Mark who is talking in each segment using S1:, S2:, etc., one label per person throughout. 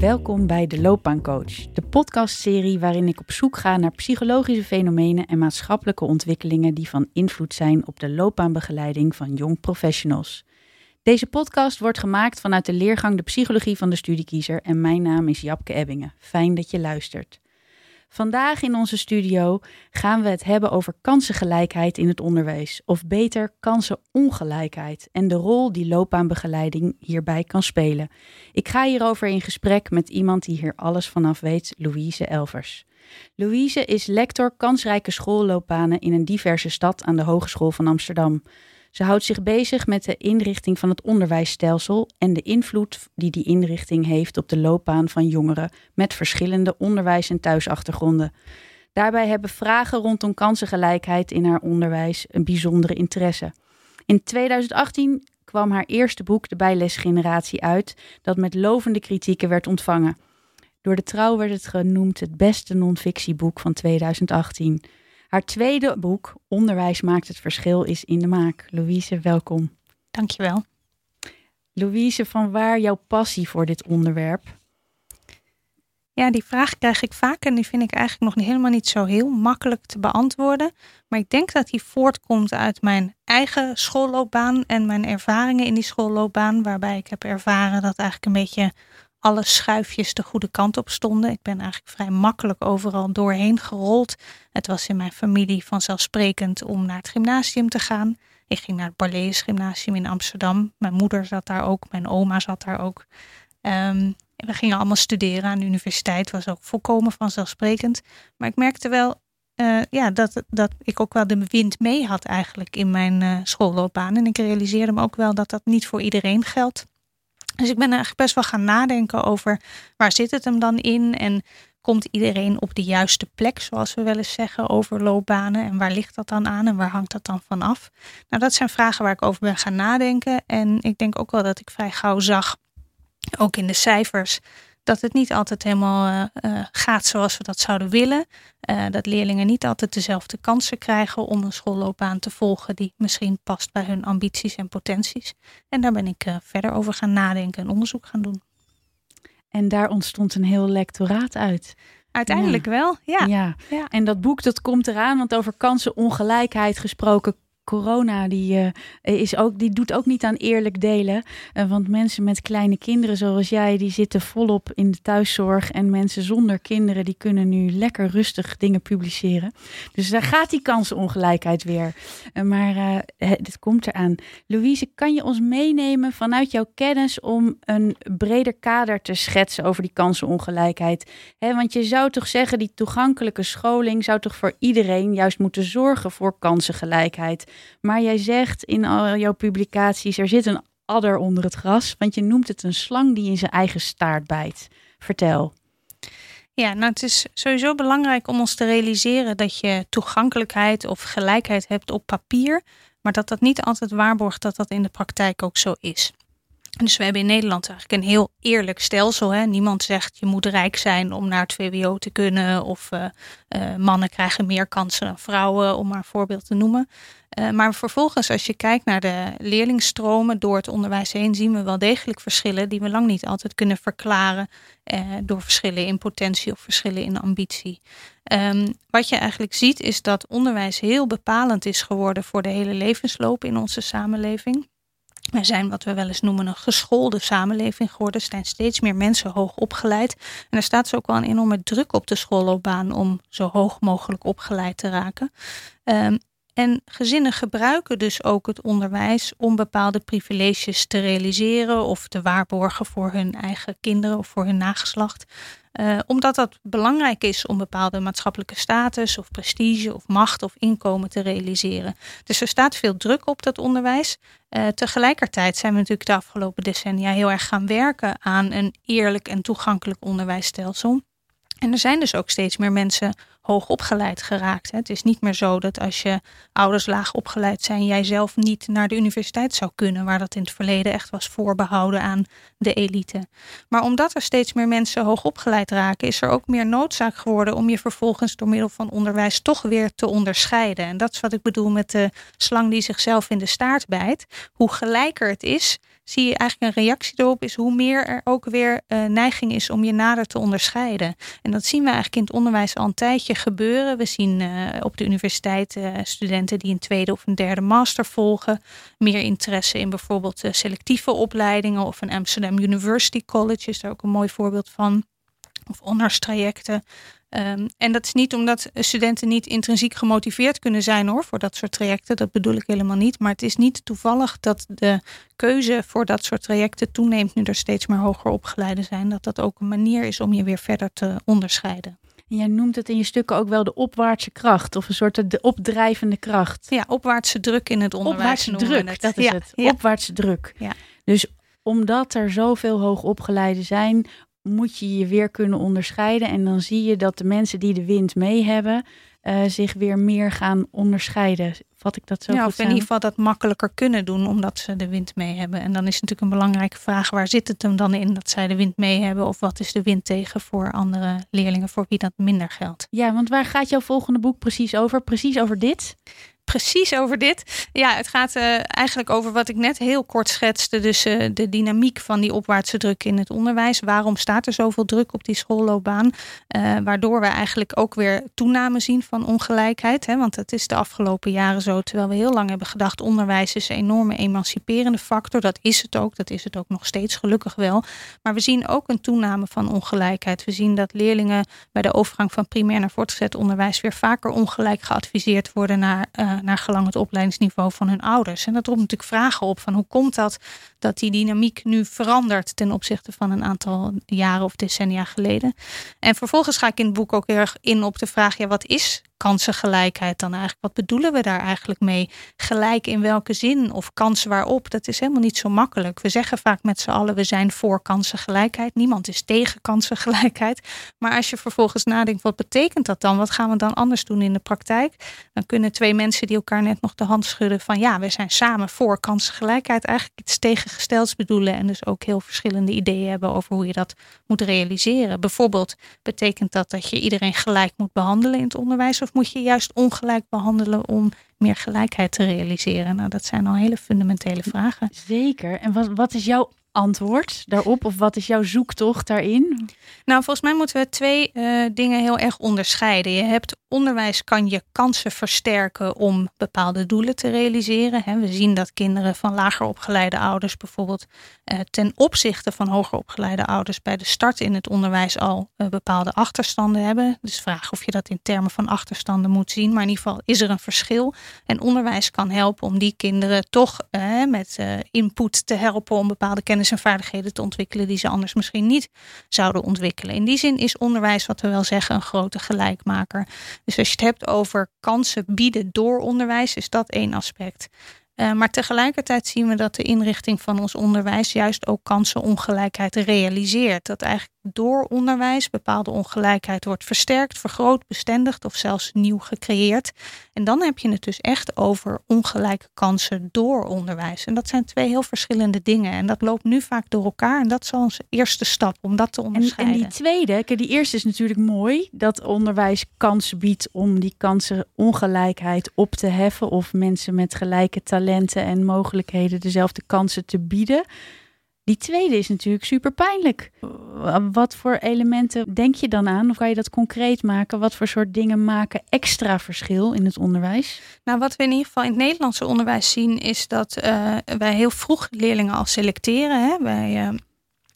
S1: Welkom bij De Loopbaancoach, de podcastserie waarin ik op zoek ga naar psychologische fenomenen en maatschappelijke ontwikkelingen die van invloed zijn op de loopbaanbegeleiding van jong professionals. Deze podcast wordt gemaakt vanuit de leergang De Psychologie van de Studiekiezer en mijn naam is Japke Ebbingen. Fijn dat je luistert. Vandaag in onze studio gaan we het hebben over kansengelijkheid in het onderwijs, of beter kansenongelijkheid en de rol die loopbaanbegeleiding hierbij kan spelen. Ik ga hierover in gesprek met iemand die hier alles vanaf weet, Louise Elvers. Louise is lector kansrijke schoolloopbanen in een diverse stad aan de Hogeschool van Amsterdam. Ze houdt zich bezig met de inrichting van het onderwijsstelsel en de invloed die die inrichting heeft op de loopbaan van jongeren met verschillende onderwijs- en thuisachtergronden. Daarbij hebben vragen rondom kansengelijkheid in haar onderwijs een bijzondere interesse. In 2018 kwam haar eerste boek, De Bijlesgeneratie, uit, dat met lovende kritieken werd ontvangen. Door de trouw werd het genoemd het beste non-fictieboek van 2018. Haar tweede boek, Onderwijs maakt het verschil, is in de maak. Louise, welkom.
S2: Dankjewel.
S1: Louise, van waar jouw passie voor dit onderwerp?
S2: Ja, die vraag krijg ik vaak en die vind ik eigenlijk nog helemaal niet zo heel makkelijk te beantwoorden. Maar ik denk dat die voortkomt uit mijn eigen schoolloopbaan en mijn ervaringen in die schoolloopbaan, waarbij ik heb ervaren dat eigenlijk een beetje alle schuifjes de goede kant op stonden. Ik ben eigenlijk vrij makkelijk overal doorheen gerold. Het was in mijn familie vanzelfsprekend om naar het gymnasium te gaan. Ik ging naar het Barlees Gymnasium in Amsterdam. Mijn moeder zat daar ook, mijn oma zat daar ook. Um, we gingen allemaal studeren aan de universiteit, was ook volkomen vanzelfsprekend. Maar ik merkte wel uh, ja, dat, dat ik ook wel de wind mee had eigenlijk in mijn uh, schoolloopbaan. En ik realiseerde me ook wel dat dat niet voor iedereen geldt. Dus ik ben eigenlijk best wel gaan nadenken over waar zit het hem dan in en komt iedereen op de juiste plek, zoals we wel eens zeggen, over loopbanen en waar ligt dat dan aan en waar hangt dat dan van af? Nou, dat zijn vragen waar ik over ben gaan nadenken en ik denk ook wel dat ik vrij gauw zag, ook in de cijfers, dat het niet altijd helemaal uh, gaat zoals we dat zouden willen. Uh, dat leerlingen niet altijd dezelfde kansen krijgen om een schoolloopbaan te volgen die misschien past bij hun ambities en potenties. En daar ben ik uh, verder over gaan nadenken en onderzoek gaan doen.
S1: En daar ontstond een heel lectoraat uit.
S2: Uiteindelijk ja. wel, ja.
S1: ja. ja. En dat boek dat komt eraan, want over kansenongelijkheid gesproken corona die, uh, is ook, die doet ook niet aan eerlijk delen. Uh, want mensen met kleine kinderen zoals jij, die zitten volop in de thuiszorg. En mensen zonder kinderen, die kunnen nu lekker rustig dingen publiceren. Dus daar gaat die kansenongelijkheid weer. Uh, maar dit komt eraan. Louise, kan je ons meenemen vanuit jouw kennis om een breder kader te schetsen over die kansenongelijkheid? He, want je zou toch zeggen, die toegankelijke scholing zou toch voor iedereen juist moeten zorgen voor kansengelijkheid. Maar jij zegt in al jouw publicaties, er zit een adder onder het gras, want je noemt het een slang die in zijn eigen staart bijt. Vertel.
S2: Ja, nou het is sowieso belangrijk om ons te realiseren dat je toegankelijkheid of gelijkheid hebt op papier, maar dat dat niet altijd waarborgt dat dat in de praktijk ook zo is. Dus we hebben in Nederland eigenlijk een heel eerlijk stelsel. Hè? Niemand zegt je moet rijk zijn om naar het VWO te kunnen. Of uh, uh, mannen krijgen meer kansen dan vrouwen, om maar een voorbeeld te noemen. Uh, maar vervolgens, als je kijkt naar de leerlingstromen door het onderwijs heen, zien we wel degelijk verschillen die we lang niet altijd kunnen verklaren door verschillen in potentie of verschillen in ambitie. Um, wat je eigenlijk ziet is dat onderwijs heel bepalend is geworden voor de hele levensloop in onze samenleving. We zijn wat we wel eens noemen een geschoolde samenleving geworden. Er zijn steeds meer mensen hoog opgeleid. En er staat dus ook wel een enorme druk op de schoolloopbaan om zo hoog mogelijk opgeleid te raken. Um, en gezinnen gebruiken dus ook het onderwijs om bepaalde privileges te realiseren of te waarborgen voor hun eigen kinderen of voor hun nageslacht. Uh, omdat dat belangrijk is om bepaalde maatschappelijke status of prestige of macht of inkomen te realiseren. Dus er staat veel druk op dat onderwijs. Uh, tegelijkertijd zijn we natuurlijk de afgelopen decennia heel erg gaan werken aan een eerlijk en toegankelijk onderwijsstelsel. En er zijn dus ook steeds meer mensen hoog opgeleid geraakt. Het is niet meer zo dat als je ouders laag opgeleid zijn, jij zelf niet naar de universiteit zou kunnen, waar dat in het verleden echt was voorbehouden aan de elite. Maar omdat er steeds meer mensen hoog opgeleid raken, is er ook meer noodzaak geworden om je vervolgens door middel van onderwijs toch weer te onderscheiden. En dat is wat ik bedoel met de slang die zichzelf in de staart bijt. Hoe gelijker het is, zie je eigenlijk een reactie erop, is hoe meer er ook weer uh, neiging is om je nader te onderscheiden. En dat zien we eigenlijk in het onderwijs al een tijdje gebeuren. We zien uh, op de universiteit uh, studenten die een tweede of een derde master volgen, meer interesse in bijvoorbeeld selectieve opleidingen of een Amsterdam University College is daar ook een mooi voorbeeld van. Of honors trajecten. Um, en dat is niet omdat studenten niet intrinsiek gemotiveerd kunnen zijn hoor, voor dat soort trajecten. Dat bedoel ik helemaal niet. Maar het is niet toevallig dat de keuze voor dat soort trajecten toeneemt nu er steeds meer hoger opgeleiden zijn. Dat dat ook een manier is om je weer verder te onderscheiden.
S1: Jij noemt het in je stukken ook wel de opwaartse kracht of een soort de opdrijvende kracht.
S2: Ja, opwaartse druk in het onderwijs.
S1: Opwaartse druk, het. dat is het. Ja. Opwaartse druk. Ja. Dus omdat er zoveel hoogopgeleiden zijn, moet je je weer kunnen onderscheiden. En dan zie je dat de mensen die de wind mee hebben, uh, zich weer meer gaan onderscheiden. Vat ik dat zo
S2: ja,
S1: goed
S2: of in ieder geval dat makkelijker kunnen doen, omdat ze de wind mee hebben. En dan is natuurlijk een belangrijke vraag, waar zit het hem dan in dat zij de wind mee hebben? Of wat is de wind tegen voor andere leerlingen voor wie dat minder geldt?
S1: Ja, want waar gaat jouw volgende boek precies over? Precies over dit?
S2: Precies over dit. Ja, het gaat uh, eigenlijk over wat ik net heel kort schetste. Dus uh, de dynamiek van die opwaartse druk in het onderwijs. Waarom staat er zoveel druk op die schoolloopbaan? Uh, waardoor we eigenlijk ook weer toename zien van ongelijkheid. Hè? Want het is de afgelopen jaren zo. Terwijl we heel lang hebben gedacht, onderwijs is een enorme emanciperende factor. Dat is het ook. Dat is het ook nog steeds gelukkig wel. Maar we zien ook een toename van ongelijkheid. We zien dat leerlingen bij de overgang van primair naar voortgezet onderwijs weer vaker ongelijk geadviseerd worden naar naar gelang het opleidingsniveau van hun ouders. En dat roept natuurlijk vragen op van hoe komt dat dat die dynamiek nu verandert ten opzichte van een aantal jaren of decennia geleden. En vervolgens ga ik in het boek ook erg in op de vraag, ja, wat is kansengelijkheid dan eigenlijk? Wat bedoelen we daar eigenlijk mee? Gelijk in welke zin of kansen waarop? Dat is helemaal niet zo makkelijk. We zeggen vaak met z'n allen, we zijn voor kansengelijkheid. Niemand is tegen kansengelijkheid. Maar als je vervolgens nadenkt, wat betekent dat dan? Wat gaan we dan anders doen in de praktijk? Dan kunnen twee mensen die elkaar net nog de hand schudden van ja, we zijn samen voor kansengelijkheid eigenlijk iets tegengestelds bedoelen en dus ook heel verschillende ideeën hebben over hoe je dat moet realiseren. Bijvoorbeeld betekent dat dat je iedereen gelijk moet behandelen in het onderwijs of moet je juist ongelijk behandelen om meer gelijkheid te realiseren? Nou, dat zijn al hele fundamentele vragen.
S1: Zeker. En wat, wat is jouw antwoord daarop? Of wat is jouw zoektocht daarin?
S2: Nou, volgens mij moeten we twee uh, dingen heel erg onderscheiden. Je hebt onderwijs kan je kansen versterken om bepaalde doelen te realiseren. We zien dat kinderen van lager opgeleide ouders bijvoorbeeld eh, ten opzichte van hoger opgeleide ouders bij de start in het onderwijs al eh, bepaalde achterstanden hebben. Dus vraag of je dat in termen van achterstanden moet zien. Maar in ieder geval is er een verschil. En onderwijs kan helpen om die kinderen toch eh, met input te helpen om bepaalde kennis en vaardigheden te ontwikkelen die ze anders misschien niet zouden ontwikkelen. In die zin is onderwijs, wat we wel zeggen, een grote gelijkmaker. Dus als je het hebt over kansen bieden door onderwijs, is dat één aspect. Uh, maar tegelijkertijd zien we dat de inrichting van ons onderwijs juist ook kansenongelijkheid realiseert. Dat eigenlijk door onderwijs bepaalde ongelijkheid wordt versterkt, vergroot, bestendigd of zelfs nieuw gecreëerd. En dan heb je het dus echt over ongelijke kansen door onderwijs. En dat zijn twee heel verschillende dingen. En dat loopt nu vaak door elkaar. En dat is onze eerste stap om dat te onderscheiden.
S1: En, en die tweede, kijk, die eerste is natuurlijk mooi. Dat onderwijs kansen biedt om die kansenongelijkheid op te heffen. Of mensen met gelijke talenten en mogelijkheden dezelfde kansen te bieden. Die tweede is natuurlijk super pijnlijk. Wat voor elementen denk je dan aan? Of kan je dat concreet maken? Wat voor soort dingen maken extra verschil in het onderwijs?
S2: Nou, wat we in ieder geval in het Nederlandse onderwijs zien, is dat uh, wij heel vroeg leerlingen al selecteren. Hè? Wij uh,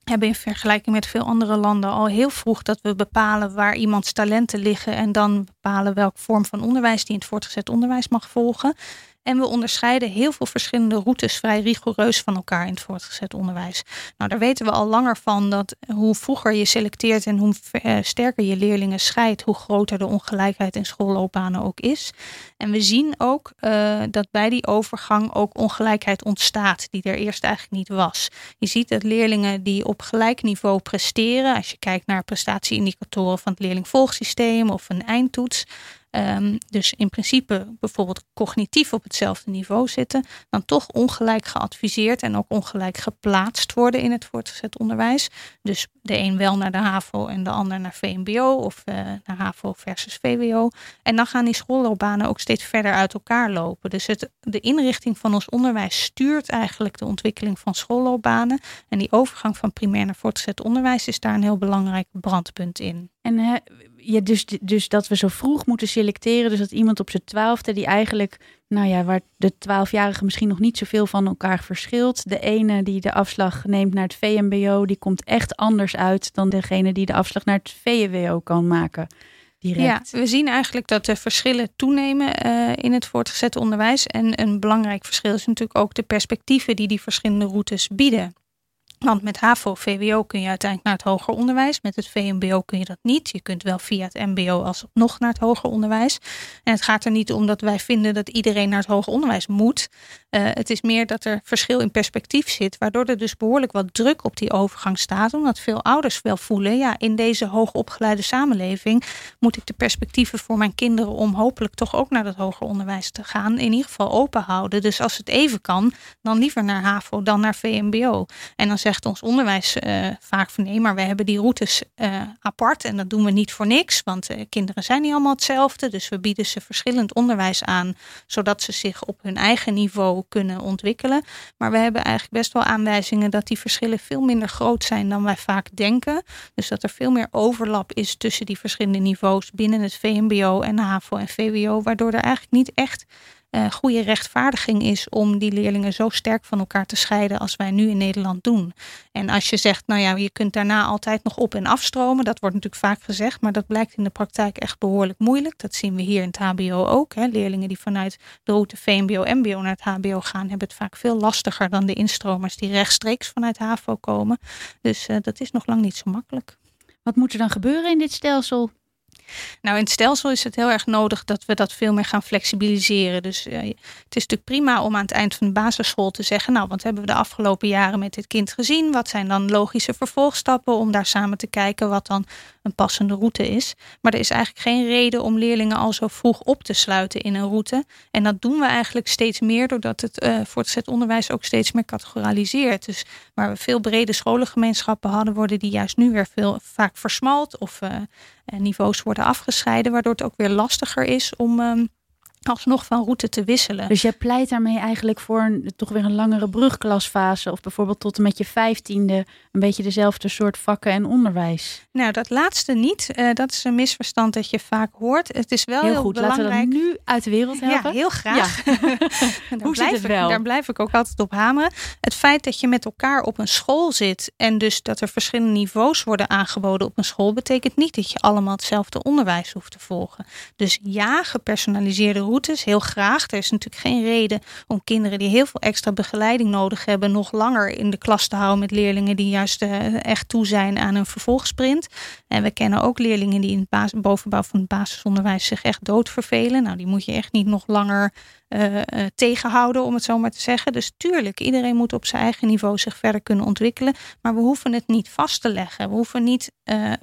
S2: hebben in vergelijking met veel andere landen al heel vroeg dat we bepalen waar iemands talenten liggen en dan bepalen welke vorm van onderwijs die in het voortgezet onderwijs mag volgen. En we onderscheiden heel veel verschillende routes vrij rigoureus van elkaar in het voortgezet onderwijs. Nou, daar weten we al langer van dat hoe vroeger je selecteert en hoe eh, sterker je leerlingen scheidt, hoe groter de ongelijkheid in schoolloopbanen ook is. En we zien ook uh, dat bij die overgang ook ongelijkheid ontstaat, die er eerst eigenlijk niet was. Je ziet dat leerlingen die op gelijk niveau presteren, als je kijkt naar prestatieindicatoren van het leerlingvolgsysteem of een eindtoets, Ehm, dus in principe bijvoorbeeld cognitief op hetzelfde niveau zitten, dan toch ongelijk geadviseerd en ook ongelijk geplaatst worden in het voortgezet onderwijs. Dus de een wel naar de HAVO en de ander naar VMBO of uh, naar HAVO versus VWO. En dan gaan die schoolloopbanen ook steeds verder uit elkaar lopen. Dus het, de inrichting van ons onderwijs stuurt eigenlijk de ontwikkeling van schoolloopbanen. En die overgang van primair naar voortgezet onderwijs is daar een heel belangrijk brandpunt in.
S1: En ja, dus, dus dat we zo vroeg moeten selecteren. Dus dat iemand op zijn twaalfde, die eigenlijk, nou ja, waar de twaalfjarige misschien nog niet zoveel van elkaar verschilt. De ene die de afslag neemt naar het VMBO, die komt echt anders uit dan degene die de afslag naar het VWO kan maken. Direct.
S2: Ja, we zien eigenlijk dat de verschillen toenemen uh, in het voortgezet onderwijs. En een belangrijk verschil is natuurlijk ook de perspectieven die die verschillende routes bieden. Want met HAVO, VWO kun je uiteindelijk naar het hoger onderwijs. Met het VMBO kun je dat niet. Je kunt wel via het MBO alsnog naar het hoger onderwijs. En het gaat er niet om dat wij vinden dat iedereen naar het hoger onderwijs moet. Uh, het is meer dat er verschil in perspectief zit, waardoor er dus behoorlijk wat druk op die overgang staat. Omdat veel ouders wel voelen, ja, in deze hoogopgeleide samenleving moet ik de perspectieven voor mijn kinderen om hopelijk toch ook naar het hoger onderwijs te gaan, in ieder geval open houden. Dus als het even kan, dan liever naar HAVO dan naar VMBO. En dan zegt ons onderwijs uh, vaak van nee, maar we hebben die routes uh, apart en dat doen we niet voor niks, want kinderen zijn niet allemaal hetzelfde. Dus we bieden ze verschillend onderwijs aan, zodat ze zich op hun eigen niveau kunnen ontwikkelen. Maar we hebben eigenlijk best wel aanwijzingen dat die verschillen veel minder groot zijn dan wij vaak denken. Dus dat er veel meer overlap is tussen die verschillende niveaus binnen het VMBO en HAVO en VWO, waardoor er eigenlijk niet echt uh, goede rechtvaardiging is om die leerlingen zo sterk van elkaar te scheiden als wij nu in Nederland doen. En als je zegt, nou ja, je kunt daarna altijd nog op en afstromen, dat wordt natuurlijk vaak gezegd, maar dat blijkt in de praktijk echt behoorlijk moeilijk. Dat zien we hier in het HBO ook. Hè. Leerlingen die vanuit de route VMBO-MBO naar het HBO gaan, hebben het vaak veel lastiger dan de instromers die rechtstreeks vanuit HAVO komen. Dus uh, dat is nog lang niet zo makkelijk.
S1: Wat moet er dan gebeuren in dit stelsel?
S2: Nou, in het stelsel is het heel erg nodig dat we dat veel meer gaan flexibiliseren. Dus uh, het is natuurlijk prima om aan het eind van de basisschool te zeggen: Nou, wat hebben we de afgelopen jaren met dit kind gezien? Wat zijn dan logische vervolgstappen om daar samen te kijken wat dan een passende route is? Maar er is eigenlijk geen reden om leerlingen al zo vroeg op te sluiten in een route. En dat doen we eigenlijk steeds meer doordat het uh, voortgezet onderwijs ook steeds meer categoriseert. Dus waar we veel brede scholengemeenschappen hadden, worden die juist nu weer veel vaak versmalt of uh, niveaus worden afgescheiden, waardoor het ook weer lastiger is om um, alsnog van route te wisselen.
S1: Dus jij pleit daarmee eigenlijk voor een, toch weer een langere brugklasfase of bijvoorbeeld tot en met je vijftiende een beetje dezelfde soort vakken en onderwijs?
S2: Nou, dat laatste niet. Uh, dat is een misverstand dat je vaak hoort. Het is wel heel, heel
S1: goed.
S2: belangrijk.
S1: Laten we dat nu uit de wereld helpen.
S2: Ja, heel graag. Ja.
S1: Hoe zit het wel?
S2: Ik, daar blijf ik ook altijd op hameren. Het feit dat je met elkaar op een school zit en dus dat er verschillende niveaus worden aangeboden op een school, betekent niet dat je allemaal hetzelfde onderwijs hoeft te volgen. Dus ja, gepersonaliseerde heel graag. Er is natuurlijk geen reden om kinderen die heel veel extra begeleiding nodig hebben, nog langer in de klas te houden met leerlingen die juist uh, echt toe zijn aan een vervolgsprint. En we kennen ook leerlingen die in het bovenbouw van het basisonderwijs zich echt doodvervelen. Nou, die moet je echt niet nog langer uh, uh, tegenhouden, om het zo maar te zeggen. Dus tuurlijk, iedereen moet op zijn eigen niveau zich verder kunnen ontwikkelen. Maar we hoeven het niet vast te leggen. We hoeven niet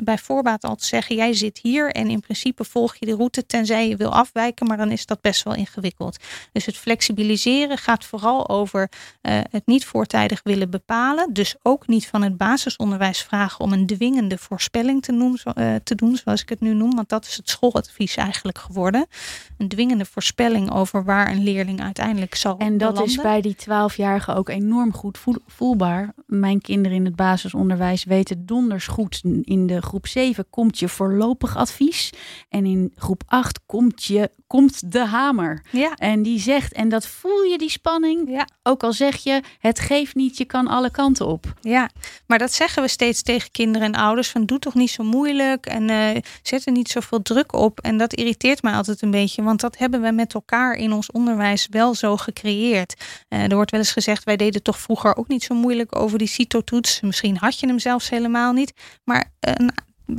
S2: bij voorbaat al te zeggen: jij zit hier en in principe volg je de route tenzij je wil afwijken. Maar dan is dat best wel ingewikkeld. Dus het flexibiliseren gaat vooral over het niet voortijdig willen bepalen. Dus ook niet van het basisonderwijs vragen om een dwingende voorspelling te, noemen, te doen, zoals ik het nu noem. Want dat is het schooladvies eigenlijk geworden. Een dwingende voorspelling over waar een een leerling uiteindelijk zal
S1: En dat
S2: belanden.
S1: is bij die twaalfjarigen ook enorm goed voelbaar. Mijn kinderen in het basisonderwijs weten donders goed. In de groep 7 komt je voorlopig advies. En in groep 8 komt, je, komt de hamer.
S2: Ja.
S1: En die zegt, en dat voel je die spanning.
S2: Ja.
S1: Ook al zeg je, het geeft niet, je kan alle kanten op.
S2: Ja, maar dat zeggen we steeds tegen kinderen en ouders. Van doe toch niet zo moeilijk en uh, zet er niet zoveel druk op. En dat irriteert mij altijd een beetje. Want dat hebben we met elkaar in ons onderwijs wel zo gecreëerd. Uh, er wordt wel eens gezegd, wij deden toch vroeger ook niet zo moeilijk over die CITO-toets. Misschien had je hem zelfs helemaal niet. Maar een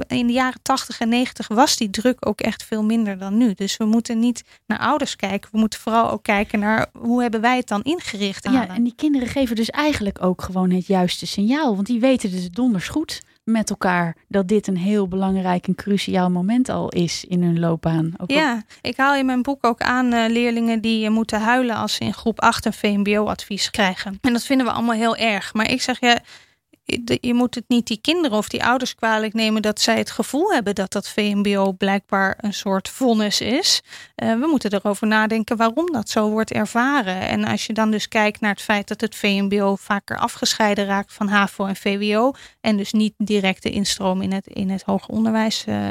S2: in de jaren 80 en 90 was die druk ook echt veel minder dan nu. Dus we moeten niet naar ouders kijken. We moeten vooral ook kijken naar hoe hebben wij het dan ingericht.
S1: Ja, en die kinderen geven dus eigenlijk ook gewoon het juiste signaal. Want die weten dus donders goed met elkaar dat dit een heel belangrijk en cruciaal moment al is in hun loopbaan.
S2: Ook ja, ik haal in mijn boek ook aan uh, leerlingen die moeten huilen als ze in groep 8 een VMBO-advies krijgen. En dat vinden we allemaal heel erg. Maar ik zeg ja, je moet het niet die kinderen of die ouders kwalijk nemen dat zij het gevoel hebben dat dat VMBO blijkbaar een soort vonnis is. Uh, we moeten erover nadenken waarom dat zo wordt ervaren. En als je dan dus kijkt naar het feit dat het VMBO vaker afgescheiden raakt van HAVO en VWO en dus niet direct de instroom in het, in het hoger onderwijs uh,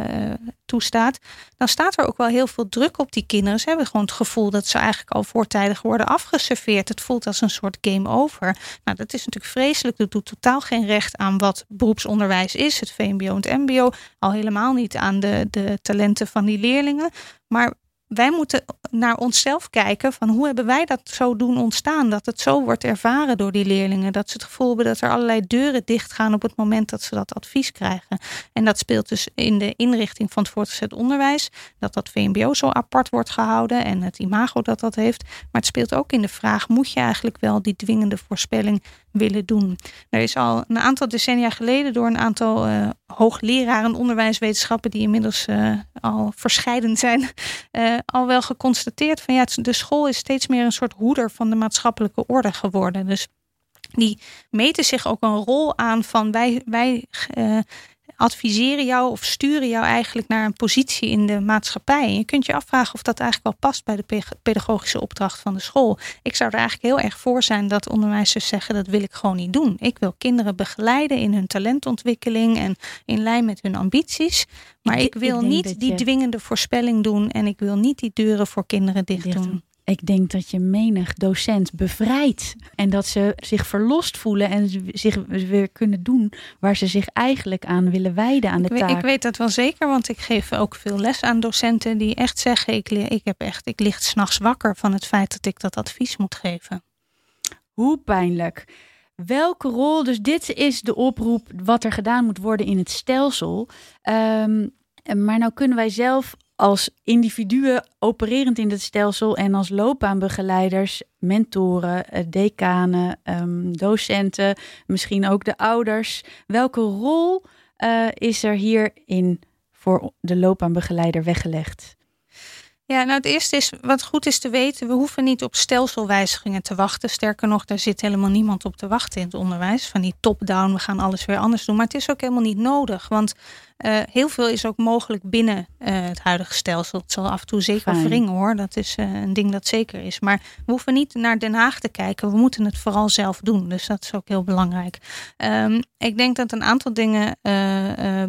S2: toestaat, dan staat er ook wel heel veel druk op die kinderen. Ze hebben gewoon het gevoel dat ze eigenlijk al voortijdig worden afgeserveerd. Het voelt als een soort game over. Nou, dat is natuurlijk vreselijk. Dat doet totaal geen recht aan wat beroepsonderwijs is, het VMBO en het MBO. Al helemaal niet aan de, de talenten van die leerlingen. Maar wij moeten naar onszelf kijken van hoe hebben wij dat zo doen ontstaan? Dat het zo wordt ervaren door die leerlingen. Dat ze het gevoel hebben dat er allerlei deuren dichtgaan op het moment dat ze dat advies krijgen. En dat speelt dus in de inrichting van het voortgezet onderwijs. Dat dat VMBO zo apart wordt gehouden en het imago dat dat heeft. Maar het speelt ook in de vraag, moet je eigenlijk wel die dwingende voorspelling willen doen? Er is al een aantal decennia geleden door een aantal uh, hoogleraren onderwijswetenschappen die inmiddels uh, al verscheiden zijn, uh, al wel geconstateerd van ja, de school is steeds meer een soort hoeder van de maatschappelijke orde geworden. Dus die meten zich ook een rol aan van wij, wij uh, adviseren jou of sturen jou eigenlijk naar een positie in de maatschappij. En je kunt je afvragen of dat eigenlijk wel past bij de pedagogische opdracht van de school. Ik zou er eigenlijk heel erg voor zijn dat onderwijzers zeggen dat wil ik gewoon niet doen. Ik wil kinderen begeleiden in hun talentontwikkeling en in lijn met hun ambities. Maar ik, wil niet die dwingende voorspelling doen en ik wil niet die deuren voor kinderen dicht doen.
S1: Ik denk dat je menig docent bevrijdt. En dat ze zich verlost voelen en zich weer kunnen doen waar ze zich eigenlijk aan willen wijden aan de
S2: ik
S1: taak.
S2: ik weet dat wel zeker, want ik geef ook veel les aan docenten die echt zeggen: ik, ik, heb echt, ik lig s'nachts wakker van het feit dat ik dat advies moet geven.
S1: Hoe pijnlijk. Welke rol, dus dit is de oproep wat er gedaan moet worden in het stelsel. Um, maar nou kunnen wij zelf als individuen opererend in het stelsel en als loopbaanbegeleiders, mentoren, eh, decanen, um, docenten, misschien ook de ouders. Welke rol uh, is er hierin voor de loopbaanbegeleider weggelegd?
S2: Ja, nou het eerste is wat goed is te weten. We hoeven niet op stelselwijzigingen te wachten. Sterker nog, daar zit helemaal niemand op te wachten in het onderwijs. Van die top-down, we gaan alles weer anders doen. Maar het is ook helemaal niet nodig. Want uh, heel veel is ook mogelijk binnen uh, het huidige stelsel. Het zal af en toe zeker Fijn. wringen hoor. Dat is uh, een ding dat zeker is. Maar we hoeven niet naar Den Haag te kijken. We moeten het vooral zelf doen. Dus dat is ook heel belangrijk. Um, ik denk dat een aantal dingen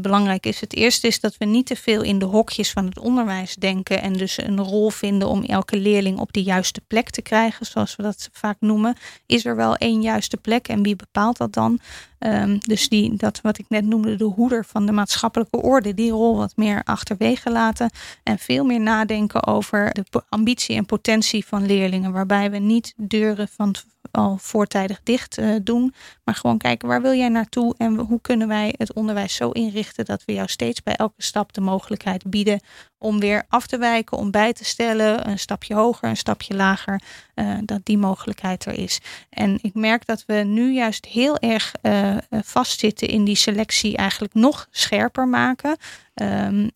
S2: belangrijk is. Het eerste is dat we niet te veel in de hokjes van het onderwijs denken. En dus een rol vinden om elke leerling op de juiste plek te krijgen. Zoals we dat vaak noemen. Is er wel één juiste plek en wie bepaalt dat dan? Um, dus die, dat wat ik net noemde, de hoeder van de maatschappelijke orde, die rol wat meer achterwege laten. En veel meer nadenken over de ambitie en potentie van leerlingen. Waarbij we niet deuren van al voortijdig dicht uh, doen. Maar gewoon kijken waar wil jij naartoe en hoe kunnen wij het onderwijs zo inrichten dat we jou steeds bij elke stap de mogelijkheid bieden om weer af te wijken, om bij te stellen, een stapje hoger, een stapje lager, uh, dat die mogelijkheid er is. En ik merk dat we nu juist heel erg uh, vastzitten in die selectie eigenlijk nog scherper maken. Um,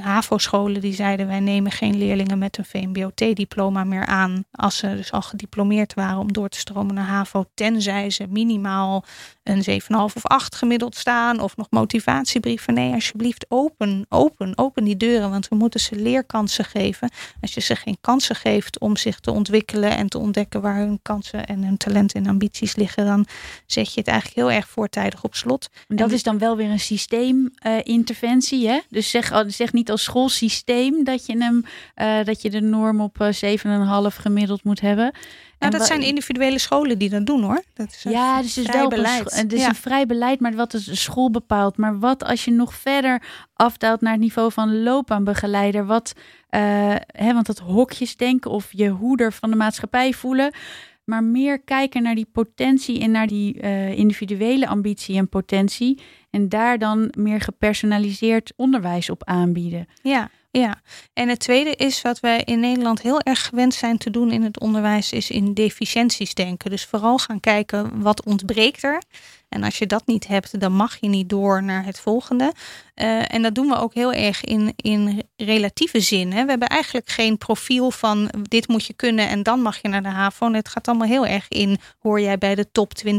S2: HAVO-scholen die zeiden wij nemen geen leerlingen met een VMBO-T-diploma meer aan als ze dus al gediplomeerd waren om door te stromen naar HAVO, tenzij ze minimaal een 7,5 of 8 gemiddeld staan of nog motivatiebrieven. Nee, alsjeblieft open, open, open die deuren, want we moeten ze leerkansen geven. Als je ze geen kansen geeft om zich te ontwikkelen en te ontdekken waar hun kansen en hun talenten en ambities liggen, dan zet je het eigenlijk heel erg voortijdig op slot.
S1: En dat is dan wel weer een systeeminterventie, uh, hè? Dus zeg zeg niet als schoolsysteem dat je, hem, uh, dat je de norm op uh, eh, 7,5 gemiddeld moet hebben.
S2: Nou, dat zijn individuele scholen die dat doen hoor. Dat
S1: is ja, dus is wel beleid. Het is ja. een vrij beleid, maar wat is de school bepaalt. Maar wat als je nog verder afdaalt naar het niveau van loopbaanbegeleider? Wat, uh, hè, want dat hokjes denken of je hoeder van de maatschappij voelen maar meer kijken naar die potentie en naar die uh, individuele ambitie en potentie. En daar dan meer gepersonaliseerd onderwijs op aanbieden.
S2: Ja, ja, en het tweede is wat wij in Nederland heel erg gewend zijn te doen in het onderwijs, is in deficienties denken. Dus vooral gaan kijken wat ontbreekt er. En als je dat niet hebt, dan mag je niet door naar het volgende. Uh, en dat doen we ook heel erg in, in relatieve zin. Hè. We hebben eigenlijk geen profiel van dit moet je kunnen en dan mag je naar de HAVO. Het gaat allemaal heel erg in, hoor jij bij de top 20%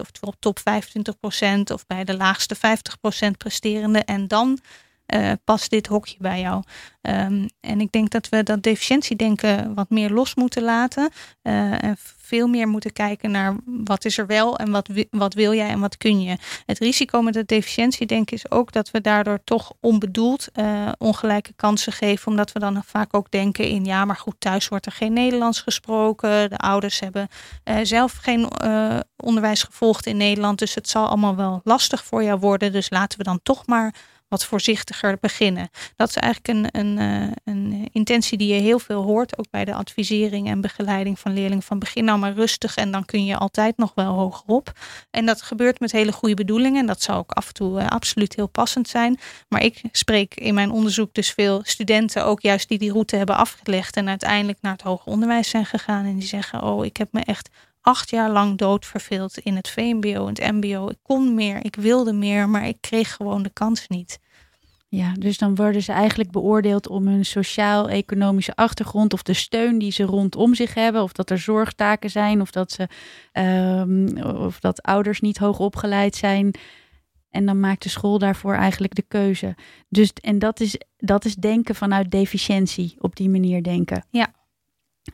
S2: of top 25% of bij de laagste 50% presterende en dan uh, past dit hokje bij jou? Um, en ik denk dat we dat deficiëntiedenken wat meer los moeten laten. Uh, en veel meer moeten kijken naar wat is er wel en wat, wat wil jij en wat kun je. Het risico met het deficiëntiedenken is ook dat we daardoor toch onbedoeld uh, ongelijke kansen geven. Omdat we dan vaak ook denken in ja, maar goed, thuis wordt er geen Nederlands gesproken. De ouders hebben zelf geen onderwijs gevolgd in Nederland. Dus het zal allemaal wel lastig voor jou worden. Dus laten we dan toch maar wat voorzichtiger beginnen. Dat is eigenlijk een, een, eh, een intentie die je heel veel hoort, ook bij de advisering en begeleiding van leerlingen. Van begin nou maar rustig en dan kun je altijd nog wel hogerop. En dat gebeurt met hele goede bedoelingen. En dat zou ook af en toe uh, absoluut heel passend zijn. Maar ik spreek in mijn onderzoek dus veel studenten, ook juist die die route hebben afgelegd en uiteindelijk naar het hoger onderwijs zijn gegaan. En die zeggen: Oh, ik heb me echt acht jaar lang doodverveeld in het VMBO en het MBO. Ik kon meer, ik wilde meer, maar ik kreeg gewoon de kans niet.
S1: Ja, dus dan worden ze eigenlijk beoordeeld om hun sociaal-economische achtergrond of de steun die ze rondom zich hebben, of dat er zorgtaken zijn, of dat, ze, um, of dat ouders niet hoog opgeleid zijn. En dan maakt de school daarvoor eigenlijk de keuze. Dus, en dat is, dat is denken vanuit deficiëntie, op die manier denken.
S2: Ja.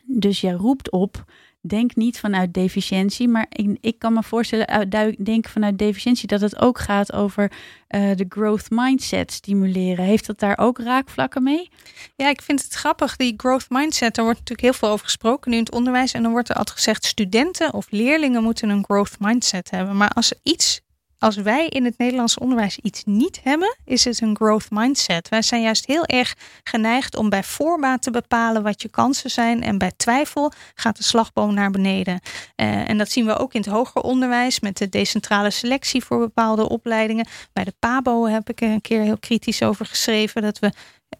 S1: Dus je roept op denk niet vanuit deficiëntie, maar ik, ik kan me voorstellen, uit, denken vanuit deficiëntie, dat het ook gaat over uh, de growth mindset stimuleren. Heeft dat daar ook raakvlakken mee?
S2: Ja, ik vind het grappig, die growth mindset, daar wordt natuurlijk heel veel over gesproken nu in het onderwijs. En dan wordt er altijd gezegd, studenten of leerlingen moeten een growth mindset hebben. Maar als er iets als wij in het Nederlandse onderwijs iets niet hebben, is het een growth mindset. Wij zijn juist heel erg geneigd om bij voorbaat te bepalen wat je kansen zijn. En bij twijfel gaat de slagboom naar beneden. Uh, en dat zien we ook in het hoger onderwijs met de decentrale selectie voor bepaalde opleidingen. Bij de PABO heb ik er een keer heel kritisch over geschreven. Dat we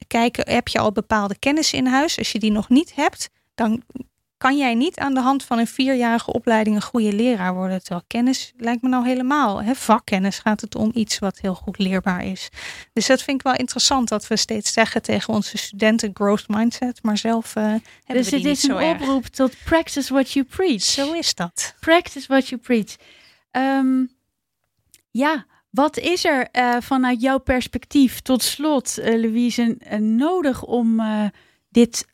S2: kijken, heb je al bepaalde kennis in huis? Als je die nog niet hebt, dan kan jij niet aan de hand van een vierjarige opleiding een goede leraar worden. Terwijl kennis lijkt me nou helemaal. Hè? Vakkennis gaat het om iets wat heel goed leerbaar is. Dus dat vind ik wel interessant dat we steeds zeggen tegen onze studenten growth mindset. Maar zelf uh, hebben
S1: dus
S2: we die
S1: het is een oproep tot practice what you preach.
S2: Zo is dat.
S1: Practice what you preach. Um, ja, wat is er uh, vanuit jouw perspectief tot slot, uh, Louise, nodig om dit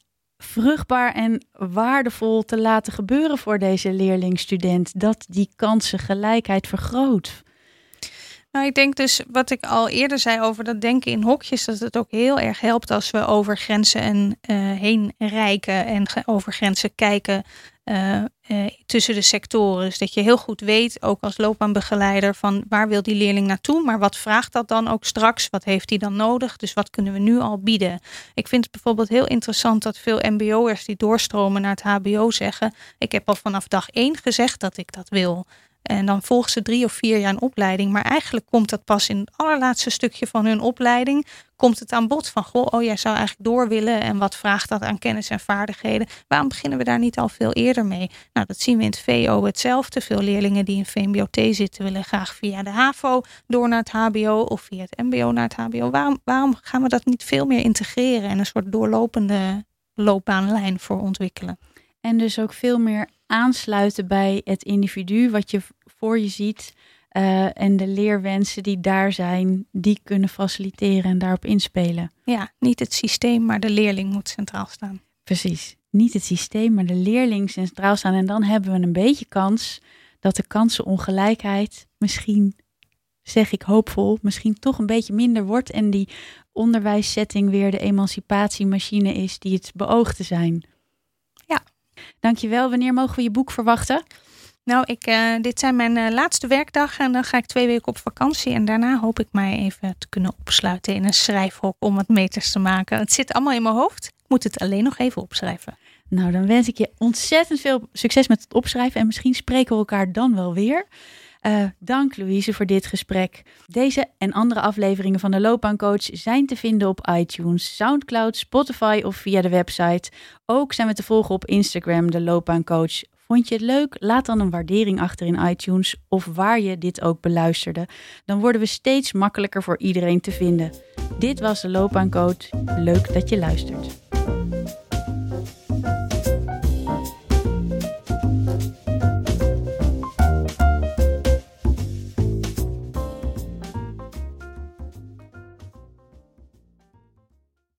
S1: vruchtbaar en waardevol te laten gebeuren voor deze leerling-student, dat die kansengelijkheid vergroot?
S2: Nou, ik denk dus wat ik al eerder zei over dat denken in hokjes, dat het ook heel erg helpt als we over grenzen en, uh, heen reiken en over grenzen kijken uh, uh, tussen de sectoren. Dus dat je heel goed weet, ook als loopbaanbegeleider, van waar wil die leerling naartoe, maar wat vraagt dat dan ook straks? Wat heeft hij dan nodig? Dus wat kunnen we nu al bieden? Ik vind het bijvoorbeeld heel interessant dat veel MBO'ers die doorstromen naar het HBO zeggen: Ik heb al vanaf dag één gezegd dat ik dat wil. En dan volgen ze drie of vier jaar een opleiding. Maar eigenlijk komt dat pas in het allerlaatste stukje van hun opleiding. Komt het aan bod van, goh, oh jij zou eigenlijk door willen. En wat vraagt dat aan kennis en vaardigheden? Waarom beginnen we daar niet al veel eerder mee? Nou, dat zien we in het VO hetzelfde. Veel leerlingen die in VMBO-T zitten willen graag via de HAVO door naar het HBO. Of via het MBO naar het HBO. Waarom, waarom gaan we dat niet veel meer integreren? En een soort doorlopende loopbaanlijn voor ontwikkelen?
S1: En dus ook veel meer aansluiten bij het individu wat je voor je ziet. Uh, en de leerwensen die daar zijn, die kunnen faciliteren en daarop inspelen.
S2: Ja, niet het systeem, maar de leerling moet centraal staan.
S1: Precies. Niet het systeem, maar de leerling centraal staan. En dan hebben we een beetje kans dat de kansenongelijkheid misschien, zeg ik hoopvol, misschien toch een beetje minder wordt. En die onderwijssetting weer de emancipatiemachine is die het beoogt te zijn. Dankjewel. Wanneer mogen we je boek verwachten?
S2: Nou, ik, uh, dit zijn mijn uh, laatste werkdagen en dan ga ik twee weken op vakantie. En daarna hoop ik mij even te kunnen opsluiten in een schrijfhok om wat meters te maken. Het zit allemaal in mijn hoofd. Ik moet het alleen nog even opschrijven.
S1: Nou, dan wens ik je ontzettend veel succes met het opschrijven en misschien spreken we elkaar dan wel weer. Uh, dank Louise voor dit gesprek. Deze en andere afleveringen van de Loopbaancoach zijn te vinden op iTunes, SoundCloud, Spotify of via de website. Ook zijn we te volgen op Instagram, de Loopbaancoach. Vond je het leuk? Laat dan een waardering achter in iTunes of waar je dit ook beluisterde. Dan worden we steeds makkelijker voor iedereen te vinden. Dit was de Loopbaancoach. Leuk dat je luistert.